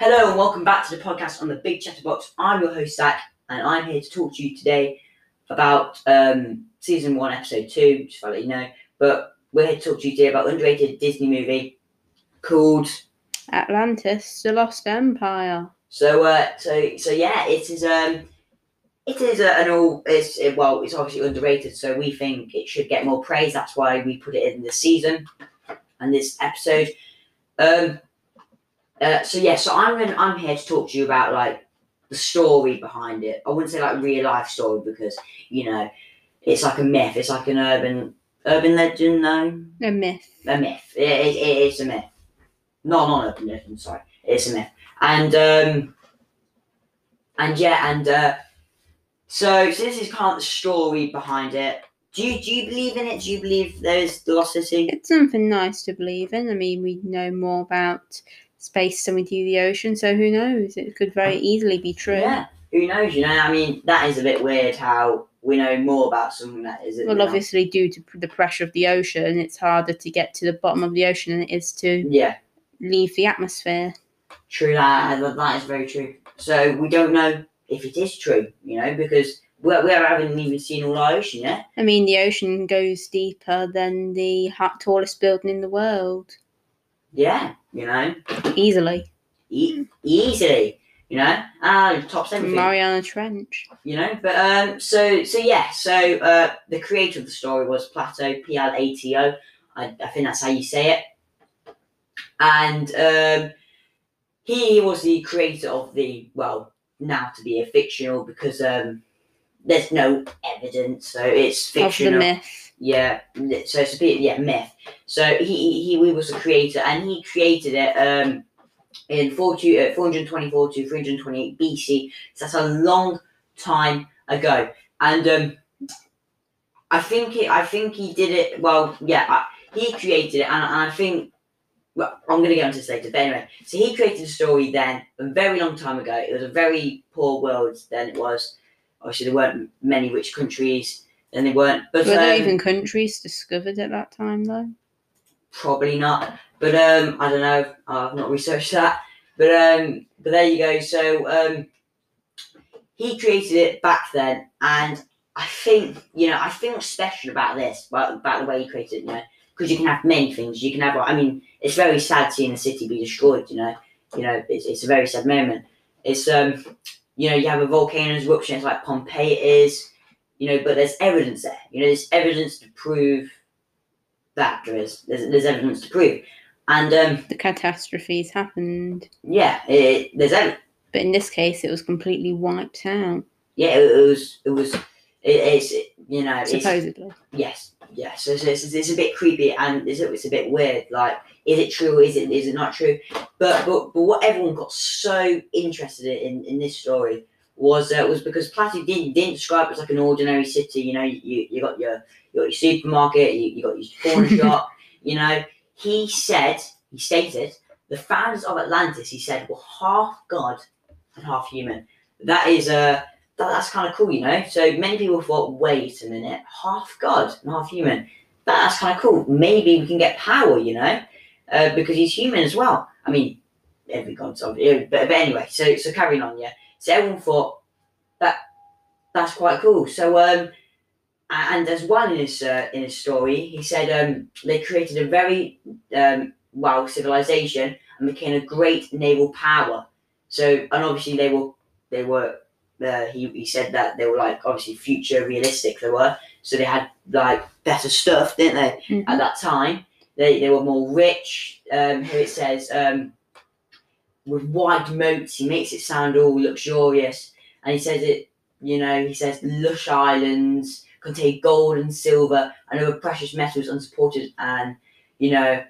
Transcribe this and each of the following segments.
Hello and welcome back to the podcast on the Big Chatterbox. I'm your host Zach, and I'm here to talk to you today about um, season one, episode two, just to let you know. But we're here to talk to you today about underrated Disney movie called. Atlantis, the Lost Empire. So, uh, so, so yeah, it is. Um, it is a, an all. It's it, well, it's obviously underrated, so we think it should get more praise. That's why we put it in this season and this episode. Um, uh, so yeah, so I'm gonna, I'm here to talk to you about like the story behind it. I wouldn't say like real life story because you know it's like a myth. It's like an urban urban legend, no, A myth. a myth. It, it, it is a myth. No, not an urban legend. Sorry, it's a myth. And um, and yeah, and uh, so so this is kind of the story behind it. Do you do you believe in it? Do you believe there's the lost city? It's something nice to believe in. I mean, we know more about space than we do the ocean, so who knows? It could very easily be true. Yeah, who knows? You know, I mean, that is a bit weird how we know more about something that is. Well, obviously, due to the pressure of the ocean, it's harder to get to the bottom of the ocean than it is to Yeah, leave the atmosphere. true. That that is very true. So we don't know if it is true, you know, because we we haven't even seen all our ocean yet. I mean, the ocean goes deeper than the tallest building in the world, Yeah, you know, easily. e- easily, you know, ah, tops everything. Mariana Trench. you know but um so so yeah so uh the creator of the story was plato p-l-a-t-o i, I think that's how you say it and um he was the creator of the well now to be a fictional because um there's no evidence so it's Of the fictional myth. Yeah, so it's a bit yeah myth. So he he, he was the creator, and he created it um in 40, uh, 424 to 328 BC. So that's a long time ago, and um I think it, I think he did it well. Yeah, I, he created it, and, and I think. Well, I'm going to get onto this later. But anyway, so he created the story then a very long time ago. It was a very poor world then. It was obviously there weren't many rich countries, and they weren't. But Were there um, even countries discovered at that time, though? Probably not. But um, I don't know. I've not researched that. But um, but there you go. So um, he created it back then, and I think you know I think what's special about this, well, about the way he created it, you know, because you can have many things. You can have. I mean, it's very sad seeing the city be destroyed. You know, you know, it's, it's a very sad moment. It's um, you know, you have a volcano's eruption. It's like Pompeii is. You know, but there's evidence there. You know, there's evidence to prove that there is. There's, there's evidence to prove. And um, The catastrophes happened, yeah, it, there's ev- but in this case, it was completely wiped out, yeah, it, it was it was it, it's you know it's, supposedly. yes yes it's, it's, it's a bit creepy and it's, a- it's a bit weird. Like, is it true? Is it is it not true? But but but what everyone got so interested in in this story was uh, was because Plato didn't didn't describe it as like an ordinary city. You know, you you got your you got your supermarket, you, you got your corner shop. You know, he said he stated the founders of Atlantis. He said were half god and half human. That is uh that, that's kind of cool, you know. So many people thought, wait a minute, half god and half human. That, that's kind of cool. Maybe we can get power, you know, uh, because he's human as well. I mean, every god's obvious, but, but anyway. So so carrying on, yeah. So everyone thought that that's quite cool. So um, and there's one in his uh, in his story, he said um they created a very um well civilization and became a great naval power. So and obviously they were they were uh, he, he said that they were like obviously future realistic they were so they had like better stuff didn't they Mhm. at that time they, they were more rich um, here it says um, with wide moats he makes it sound all luxurious and he says it you know he says lush islands contain gold and silver and other precious metals unsupported and you know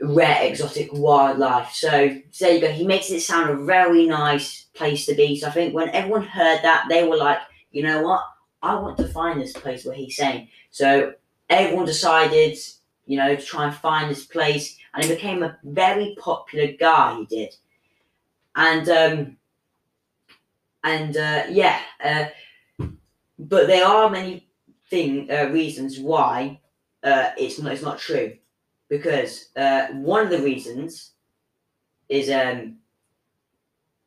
rare exotic wildlife. So, so there you go. He makes it sound a very nice place to be. So I think when everyone heard that, they were like, you know what? I want to find this place where he's saying. So everyone decided, you know, to try and find this place, and he became a very popular guy. He did, and um, and uh, yeah, uh, but there are many thing uh, reasons why uh, it's not it's not true because uh, one of the reasons is um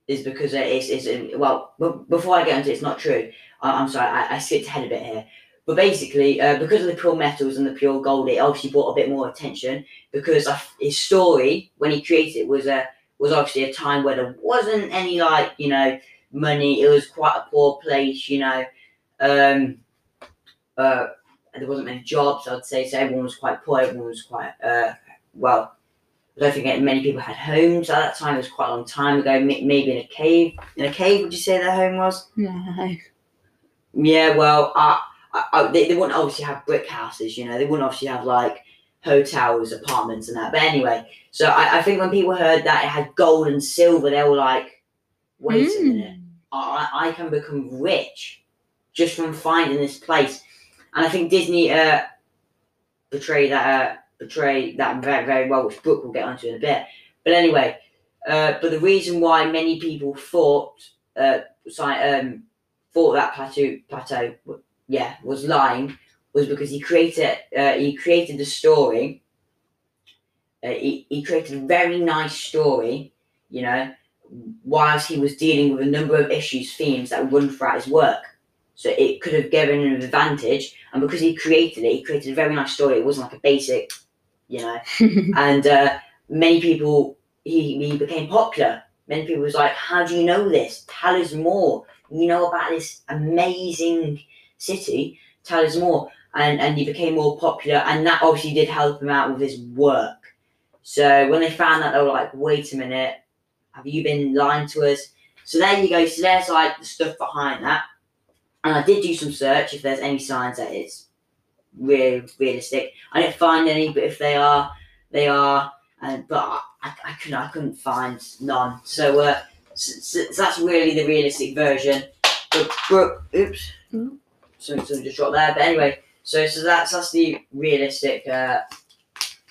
is because it's, it's well. Before I get into it, it's not true. I, am sorry, I, I skipped ahead a bit here. But basically, uh, because of the pure metals and the pure gold, it obviously brought a bit more attention because his story when he created it was a was obviously a time where there wasn't any like you know money. It was quite a poor place, you know. Um, uh, there wasn't many jobs, I'd say. So everyone was quite poor. Everyone was quite uh, well. I don't think many people had homes at that time. It was quite a long time ago. Maybe in a cave. In a cave, would you say their home was? No. Yeah, well, uh, I, they, they wouldn't obviously have brick houses, you know. They wouldn't obviously have like hotels, apartments, and that. But anyway, so I, I think when people heard that it had gold and silver, they were like, "Wait mm. a minute, I, I can become rich just from finding this place." And I think Disney uh, portrayed that uh, portrayed that very very well, which Brooke will get onto in a bit. But anyway, uh, but the reason why many people thought uh, um, thought that Plato Plato yeah was lying was because he created uh, he created the story. Uh, he, he created a very nice story, you know, whilst he was dealing with a number of issues, themes that run throughout his work. So it could have given him an advantage, and because he created it, he created a very nice story. It wasn't like a basic, you know. and uh, many people, he, he became popular. Many people was like, "How do you know this? Tell us more. You know about this amazing city. Tell us more." And and he became more popular, and that obviously did help him out with his work. So when they found that, they were like, "Wait a minute, have you been lying to us?" So there you go. So there's like the stuff behind that. And I did do some search if there's any signs that it's real realistic. I didn't find any, but if they are, they are. And but I, I couldn't I couldn't find none. So uh, so, so that's really the realistic version. But Brooke, oops, mm-hmm. Something, something just dropped there. But anyway, so so that's that's the realistic. Uh,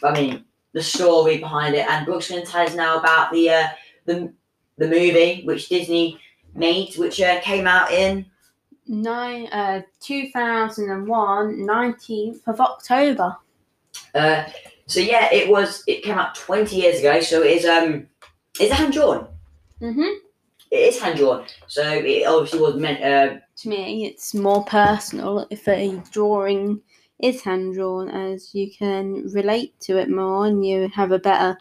I mean, the story behind it. And Brooke's going to tell us now about the uh, the the movie which Disney made, which uh, came out in nine, uh, 2001, 19th of October. Uh, so yeah, it was. It came out twenty years ago. So it is um, it's hand drawn. Mhm. It is hand drawn. So it obviously was meant. Uh, to me, it's more personal if a drawing is hand drawn, as you can relate to it more, and you have a better.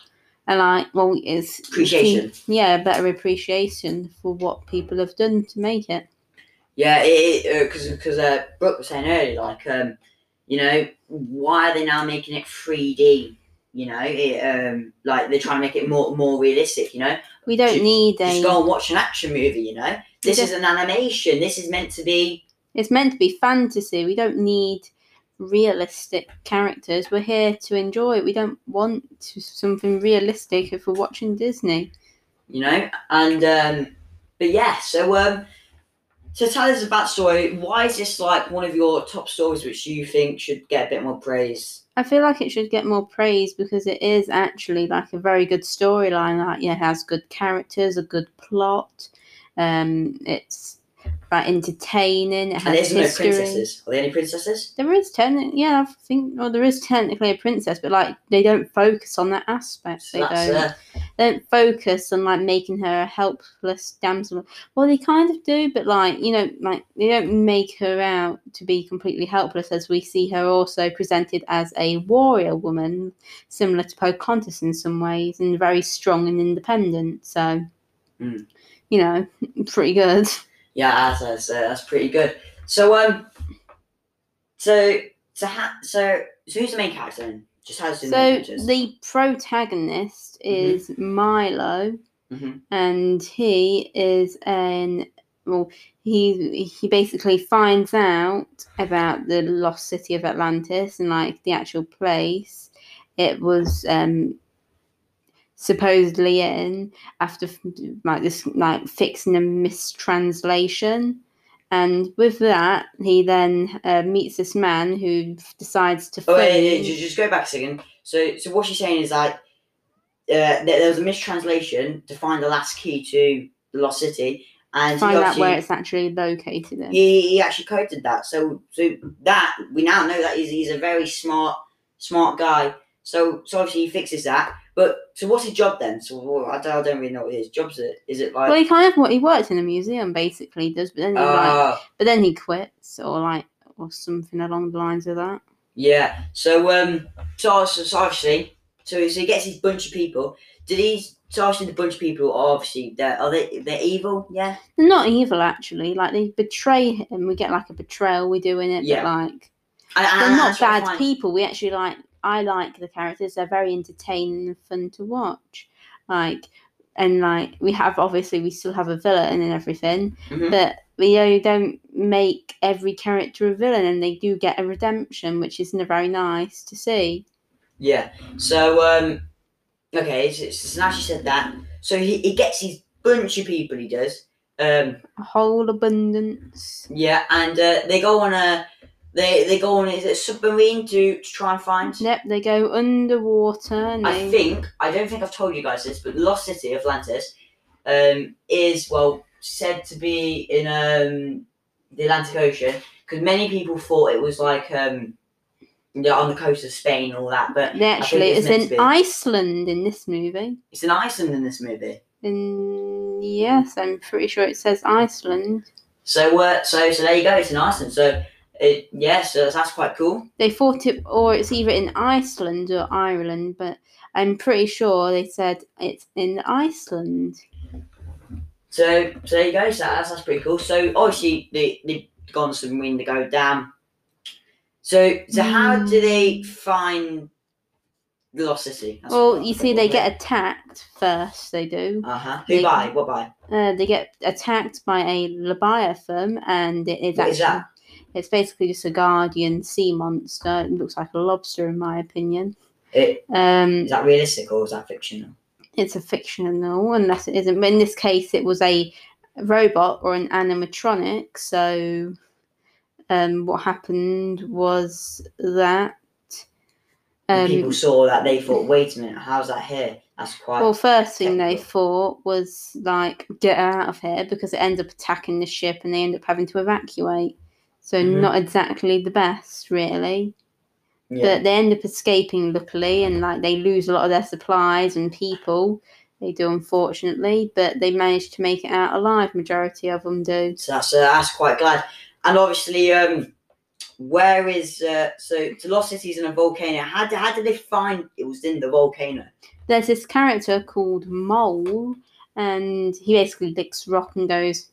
And like, well, it's appreciation. Yeah, better appreciation for what people have done to make it. Yeah, it because uh, because uh, Brooke was saying earlier, like um, you know, why are they now making it three D? You know, it, um, like they're trying to make it more more realistic. You know, we don't need a. Just go and watch an action movie. You know, this is an animation. This is meant to be. It's meant to be fantasy. We don't need realistic characters. We're here to enjoy it. We don't want something realistic if we're watching Disney. You know, and um, but yeah, so um, so tell us a backstory. Why is this like one of your top stories which you think should get a bit more praise? I feel like it should get more praise because it is actually like a very good storyline. Like, yeah, it has good characters, a good plot. Um, it's quite entertaining. It has and there's no princesses. Are there any princesses? There is ten. Yeah, I think. Well, there is technically a princess, but like they don't focus on that aspect. So they don't. Uh... They don't focus on like making her a helpless damsel. Well, they kind of do, but like you know, like they don't make her out to be completely helpless, as we see her also presented as a warrior woman, similar to Pocahontas in some ways, and very strong and independent. So, mm. you know, pretty good. Yeah, that's uh, that's pretty good. So um, so so ha- so so who's the main character? Then? Just has so the protagonist mm-hmm. is mm-hmm. Milo, mm-hmm. and he is an well, he he basically finds out about the lost city of Atlantis and like the actual place. It was um supposedly in after like this like fixing a mistranslation. And with that he then uh, meets this man who decides to oh wait, yeah, just go back a second. So so what she's saying is that uh, there was a mistranslation to find the last key to the lost city and find out where it's actually located in. He, he actually coded that. So so that we now know that he's, he's a very smart smart guy So so obviously he fixes that. But so what's his job then? So well, I, don't, I don't really know what his job's. It is it like? Well, he kind of what he works in a museum basically does, but then he like, Ah, but then he quits or like or something along the lines of that. yeah. So um, so, so, so obviously, so, so he gets his bunch of people. Did he? So obviously the bunch of people are obviously they're are they they're evil? Yeah. They're not evil actually. Like they betray him. We get like a betrayal. We do in it, Yeah. but like And, and- they're not that's what I bad people. We actually like. I like the characters. They're very entertaining and fun to watch. Like and like we have obviously we still have a villain and everything, Mhm. but we uh, don't make every character a villain, and they do get a redemption, which is very nice to see. Yeah. So um, okay. So, so now she said that. So he, he gets his bunch of people. He does. Um, A whole abundance. yeah, and uh, they go on a they they go on is it a submarine to, to try and find. Yep, they go underwater and they I think I don't think I've told you guys this, but Lost City of Atlantis um, is well said to be in um, the Atlantic Ocean because many people thought it was like um, on the coast of Spain and all that, but They actually it's it's in. Iceland in this movie. it's in Iceland in this movie. In yes, I'm pretty sure it says Iceland. So uh, so so there you go. It's in Iceland. So it yeah, so that's quite cool. They thought it, or it's either in Iceland or Ireland, but I'm pretty sure they said it's in Iceland. So so there you go. So that's, that's pretty cool. So obviously they they go on the submarine. They go down. So so how do they find the Lost City? Well, you see, they get attacked first. They do. Uh huh. Who they- by? What by? Uh, they get attacked by a leviathan, and it is What actually is that? It's basically just a guardian sea monster. It looks like a lobster, in my opinion. It, Um, is that realistic or is that fictional? it's a fictional, unless it isn't. But in this case, it was a robot or an animatronic. So, um, what happened was that. Um, people saw that they thought, wait a minute, how's that here? That's quite. Well, first thing they thought was like get out of here because it ends up attacking the ship and they end up having to evacuate. So Mhm. not exactly the best, really. yeah. But they end up escaping, luckily, and like they lose a lot of their supplies and people. They do, unfortunately, but they manage to make it out alive. Majority of them do. So that's uh, that's quite glad. And obviously, um, where is uh, so the Lost City's in a volcano? How did, how did they find it was in the volcano? There's this character called Mole, and he basically licks rock and goes,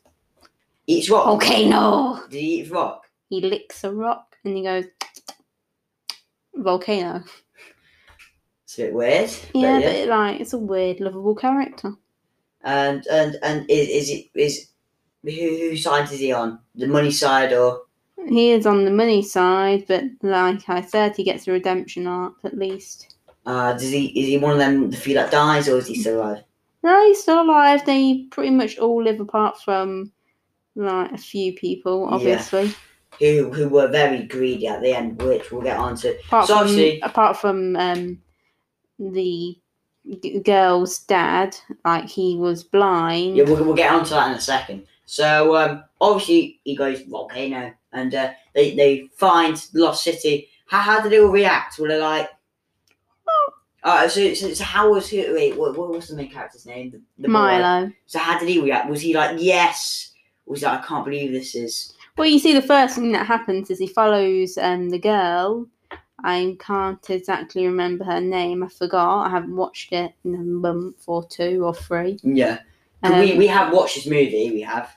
Eats rock. "Volcano." Did he eat rock? He licks a rock and he goes volcano. It's a bit weird. but Yeah, but it, like it's a weird, lovable character. And and and is is it is who whose side is he on? The money side or? He is on the money side, but like I said, he gets a redemption arc at least. Uh, does he is he one of them the few that dies or is he still alive? No, he's still alive. They pretty much all live apart from like a few people, Yeah. Who who were very greedy at the end, which we'll get on to. Apart So from apart from um, the g- girl's dad, like he was blind. Yeah, we'll, we'll get on to that in a second. So um, obviously he goes volcano, and uh, they they find the lost city. How, how did they all react? Were they like? Uh, so, so, so how was he? Wait, what, what was the main character's name? The, the boy. Milo. So how did he react? Was he like yes? Was he like I can't believe this is? Well, you see, the first thing that happens is he follows um, the girl. I can't exactly remember her name. I forgot. I haven't watched it in a month or two or three. Yeah. we Um, we have watched this movie. We have.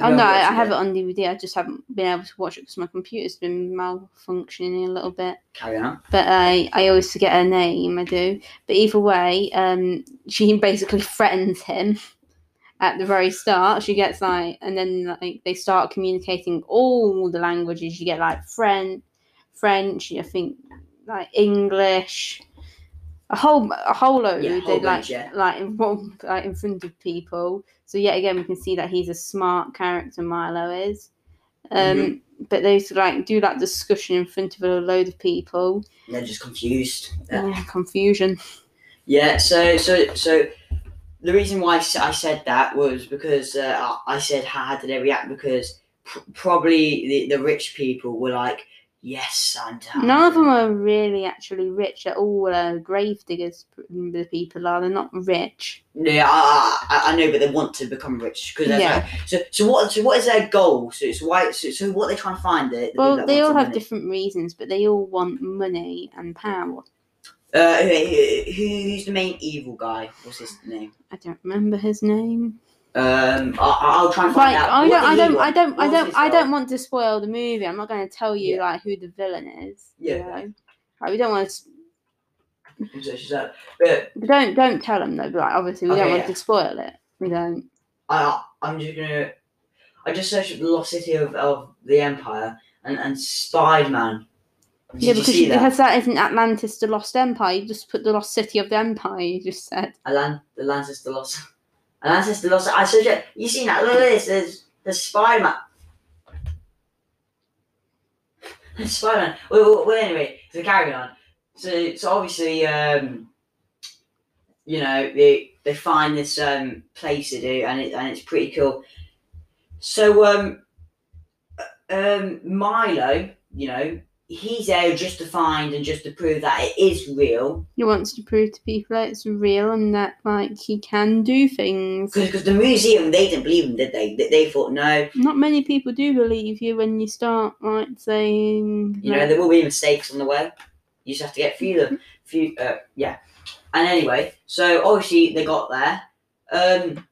Oh no, I, I have watched it on DVD. I just haven't been able to watch it because my computer's been malfunctioning a little bit. Carry on. But I, I always forget her name. I do. But either way, um, she basically threatens him at the very start. She gets like, and then like they start communicating all the languages. You get like French, French. I think like English. A whole, a whole load. Yeah, a they whole like, bunch, yeah. like, in, front- like in front of people. So yet again, we can see that he's a smart character. Milo is. Um, Mm-hmm. But they like do like discussion in front of a load of people. And they're just confused. Yeah. Yeah, confusion. Yeah, so so so the reason why I said that was because uh, I- said how did they react because pr- probably the, the rich people were like Yes, Santa. None of them are really actually rich at all. Uh, grave diggers, the people are. They're not rich. Yeah, I, I, I know, but they want to become rich because Yeah. so so what so what is their goal? So it's why so, so what are they trying to find? it. the Well, they all have money? different reasons, but they all want money and power. Uh, who, who, who's the main evil guy? What's his name? I don't remember his name. Um, I, I'll try and find Like out. I don't, I don't, want? I don't, I don't, I don't want to spoil the movie. I'm not going to tell you Yeah. like who the villain is. you Yeah. know? Like, we don't want to. But But don't don't tell them though. But like, obviously, we don't want yeah. to spoil it. We don't. I I'm just gonna. I just searched the lost city of, of the Empire and and Spider Man. Did yeah, because see that? that isn't Atlantis, the lost empire. You just put the lost city of the empire. You just said. Atlant- Atlantis the Lost. Atlantis the Lost. I suggest you seen that. Look at this. There's there's Spider Man. Spider Man. Well, well, anyway, so carrying on. So so obviously, um, you know, they they find this um place to do, and it and it's pretty cool. So um, uh, um, Milo, you know, he's there just to find and just to prove that it is real. He wants to prove to people that it's real and that like he can do things. Because the museum, they didn't believe him, did they? They, thought, no, Not many people do believe you when you start like saying. you know, like, there will be mistakes on the way. You just have to get through them. Few, uh, yeah. And anyway, so obviously they got there. Um,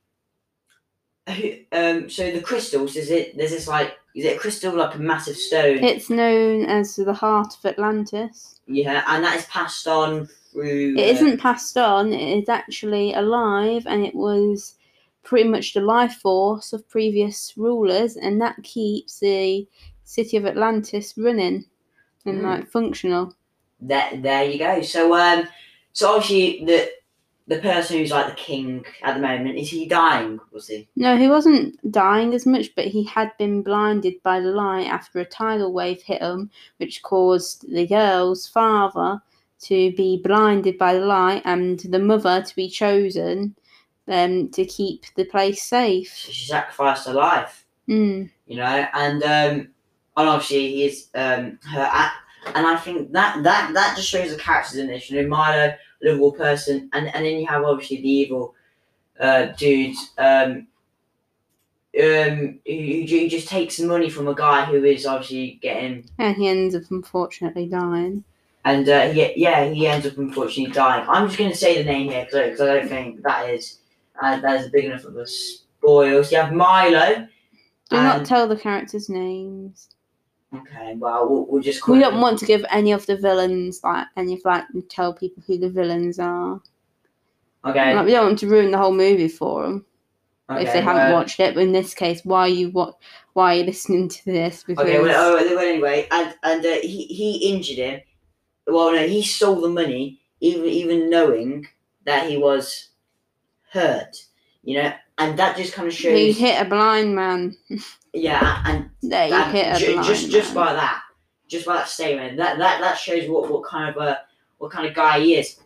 um, so the crystals, is it? There's this like, is it a crystal like a massive stone? It's known as the heart of Atlantis. yeah, and that is passed on through. It uh, isn't passed on, it is actually alive and it was pretty much the life force of previous rulers, and that keeps the city of Atlantis running and Mm. like functional. There, there you go. So, um, so obviously the the person who's like the king at the moment is he dying? Was he? No, he wasn't dying as much, but he had been blinded by the light after a tidal wave hit him, which caused the girl's father to be blinded by the light and the mother to be chosen um, to keep the place safe. She sacrificed her life. Mm. you know, and um, and obviously he is um her act, and I think that that that just shows the characters in this. You know, Milo, lovable person, and and then you have obviously the evil uh dude um. Um, who, who just takes money from a guy who is obviously getting, And he ends up unfortunately dying. and uh, yeah, yeah, he ends up unfortunately dying. I'm just going to say the name here because I don't think that is uh, that is big enough of a spoil. So you have Milo. Do not tell the characters' names. Okay, well, we'll, we'll just call We don't want to give any of the villains like any of like tell people who the villains are. Okay, Like, we don't want to ruin the whole movie for them. okay, if they haven't well- watched it. But in this case, why are you what? Why are you listening to this? Because Okay, well, oh, well anyway, and and uh, he he injured him. Well, no, he stole the money, even even knowing that he was hurt. You know, and that just kind of shows. he hit a blind man. yeah, and There, you hit a ju- blind just just man. by that, just by that statement, that that that shows what what kind of a what kind of guy he is.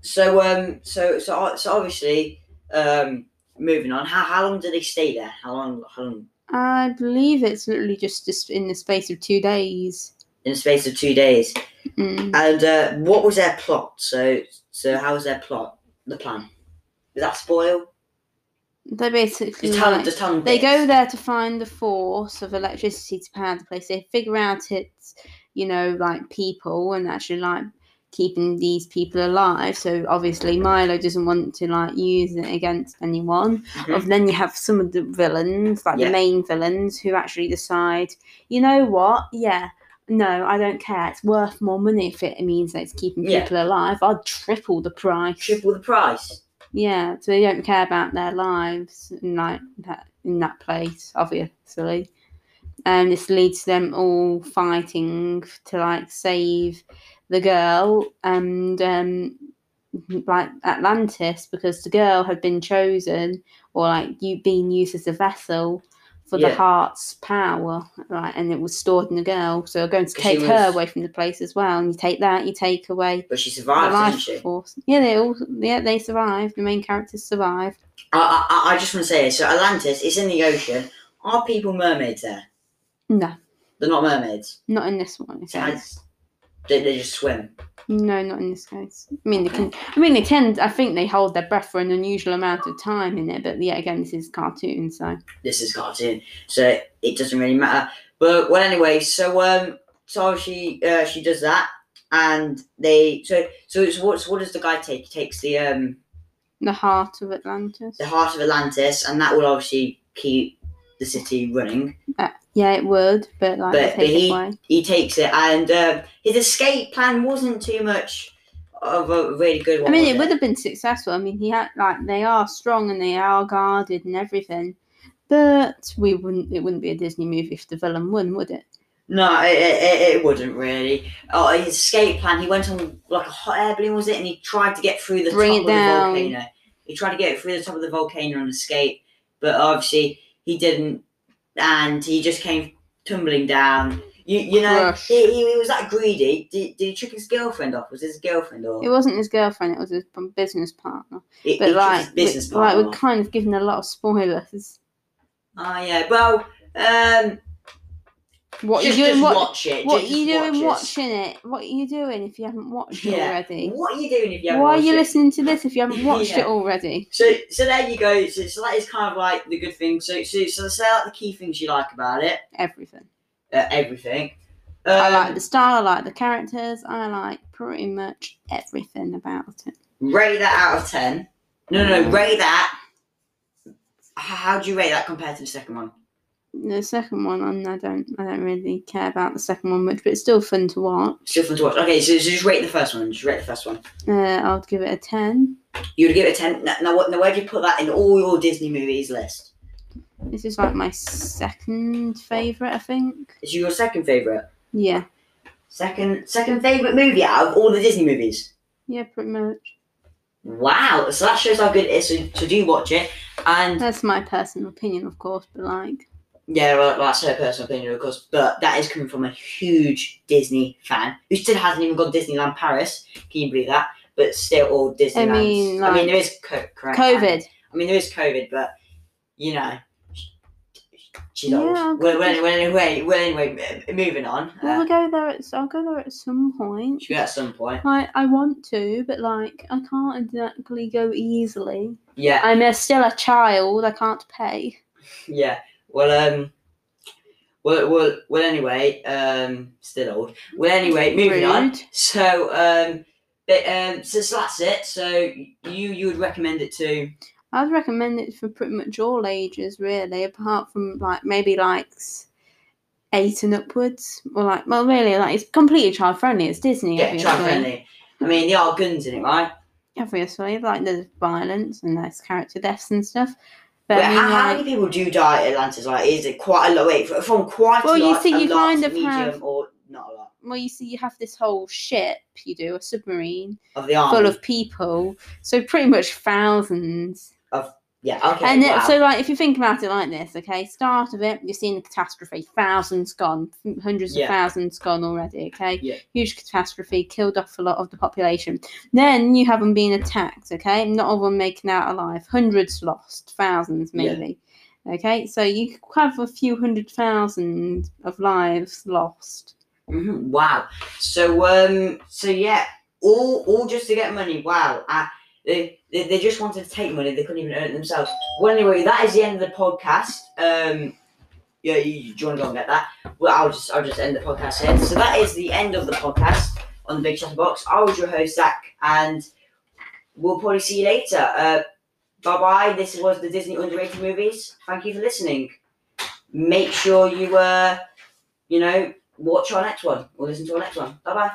So um, so so so obviously um, moving on. How how long did they stay there? How long? How long? I believe it's literally just, just in the space of two days. In the space of two days. Mm. And uh, what was their plot? So, so how was their plot? The plan? Does that spoil? They basically tell, like- tell they go there to find the force of electricity to power the place. They figure out it's you know like people and actually like keeping these people alive. So obviously Milo doesn't want to like use it against anyone. Mhm. Of then you have some of the villains, like Yeah. the main villains, who actually decide, you know what? Yeah, no, I don't care. It's worth more money if it means that it's keeping Yeah. people alive. I'll triple the price. Triple the price. Yeah, so they don't care about their lives in like that in that place, obviously. And this leads to them all fighting to like save the girl and um like Atlantis because the girl had been chosen or like you being used as a vessel for the heart's power, right? And it was stored in the girl, so they're going to take her away from the place as well. And you take that, you take away But she survived, life didn't she? force. Yeah, they all yeah they survive. The main characters survive. I, I, I just want to say this. So Atlantis is in the ocean. Are people mermaids there? No, They're not mermaids. Not in this one. it says. They, they just swim. No, not in this case. I mean, they can. I mean, they tend. I think they hold their breath for an unusual amount of time in it. But yet again, this is cartoon, so This is cartoon, so it doesn't really matter. But well, anyway, so um, so she uh, she does that, and they so so it's what what does the guy take? He takes the um the heart of Atlantis. the heart of Atlantis, and that will obviously keep the city running. Yeah, it would, but like But- but he- He takes it, and um, his escape plan wasn't too much of a really good one. I mean, was it would have been successful. I mean, he had like they are strong and they are guarded and everything, but we wouldn't. It wouldn't be a Disney movie if the villain won, would it? No, it, it, it wouldn't really. Oh, his escape plan. He went on like a hot air balloon, was it? And he tried to get through the Bring top it of down. the volcano. He tried to get through the top of the volcano and escape, but obviously he didn't, and he just came tumbling down. You, you know, he, he, was that greedy. Did, did he trick his girlfriend off? Was it his girlfriend or It wasn't his girlfriend; it was his business partner. he, But like, his business we, like partner? we're kind of giving a lot of spoilers. Oh yeah, well, um, What just, are you doing? What, watch it. what are you doing watch watching it? What are you doing if you haven't watched it already? What are you doing if you haven't watched it? Why are you it? listening to this if you haven't watched Yeah. it already? So, so there you go. So, so that is kind of like the good thing. So, so, so say like the key things you like about it. Everything. Uh, everything. I Um, like the style. I like the characters. I like pretty much everything about it. Rate that out of ten. No, no, no. Mm. Rate that. How do you rate that compared to the second one? The second one, and I don't, I don't really care about the second one much, but it's still fun to watch. Still fun to watch. Okay, so, so just rate the first one. Just rate the first one. Uh, I'll give it a ten. You would give it a ten. Now, now, what, now, where do you put that in all your Disney movies list? This is like my second favorite, I think. Is your second favorite? Yeah, Second, second favorite movie out of all the Disney movies. yeah, pretty much. Wow. So that shows how good it is. So, so do watch it. And That's my personal opinion, of course, but like, Yeah, well, that's her personal opinion, of course, but that is coming from a huge Disney fan who still hasn't even got Disneyland Paris. Can you believe that? But still, all Disneyland. mean, I mean, like, there is co-. COVID. I mean, there is COVID, but you know, she's Yeah, old. I'll Well, well, well, anyway, well, anyway, moving on. Well, Uh, we'll go there. At, I'll go there at some point. should at some point? I, I want to, but like, I can't exactly go easily. Yeah, I'm a, still a child. I can't pay. yeah. Well, um. Well, well, well. Anyway, um, still old. Well, anyway, moving on. So, um, but, um, so, so that's it. So you you would recommend it to? I'd recommend it for pretty much all ages, really, apart from like maybe like eight and upwards, or like well, really, like it's completely child friendly. It's Disney, Yeah, child friendly. I mean, there are guns in it, right? Obviously, like there's violence and there's character deaths and stuff. But But I mean, how, how like, many people do die at Atlantis? Like, is it quite a lot? Wait, from quite Well, a you lot, see, a you kind of medium, have- or not a lot well, you see, you have this whole ship. You do a submarine of the army. full of people, so pretty much thousands. Yeah, okay. and wow. it, so, like, if you think about it like this, okay, start of it, you're seeing the catastrophe, thousands gone, hundreds Yeah. of thousands gone already, okay? Yeah. Huge catastrophe, killed off a lot of the population. Then you have them being attacked, okay? Not all of them making out alive, hundreds lost, thousands Yeah. maybe. Okay, so you could have a few hundred thousand of lives lost. Mhm, Wow. So um. So yeah, all all just to get money. Wow. Uh, they, they just wanted to take money. They couldn't even earn it themselves. Well, anyway, that is the end of the podcast. Um. Yeah, you, do you go and get that? Well, I'll just I'll just end the podcast here. So that is the end of the podcast on the Big Chatter Box. I was your host Zach, and we'll probably see you later. Uh, bye bye. This was the Disney underrated movies. Thank you for listening. Make sure you uh, you know, watch our next one or listen to our next one. Bye bye.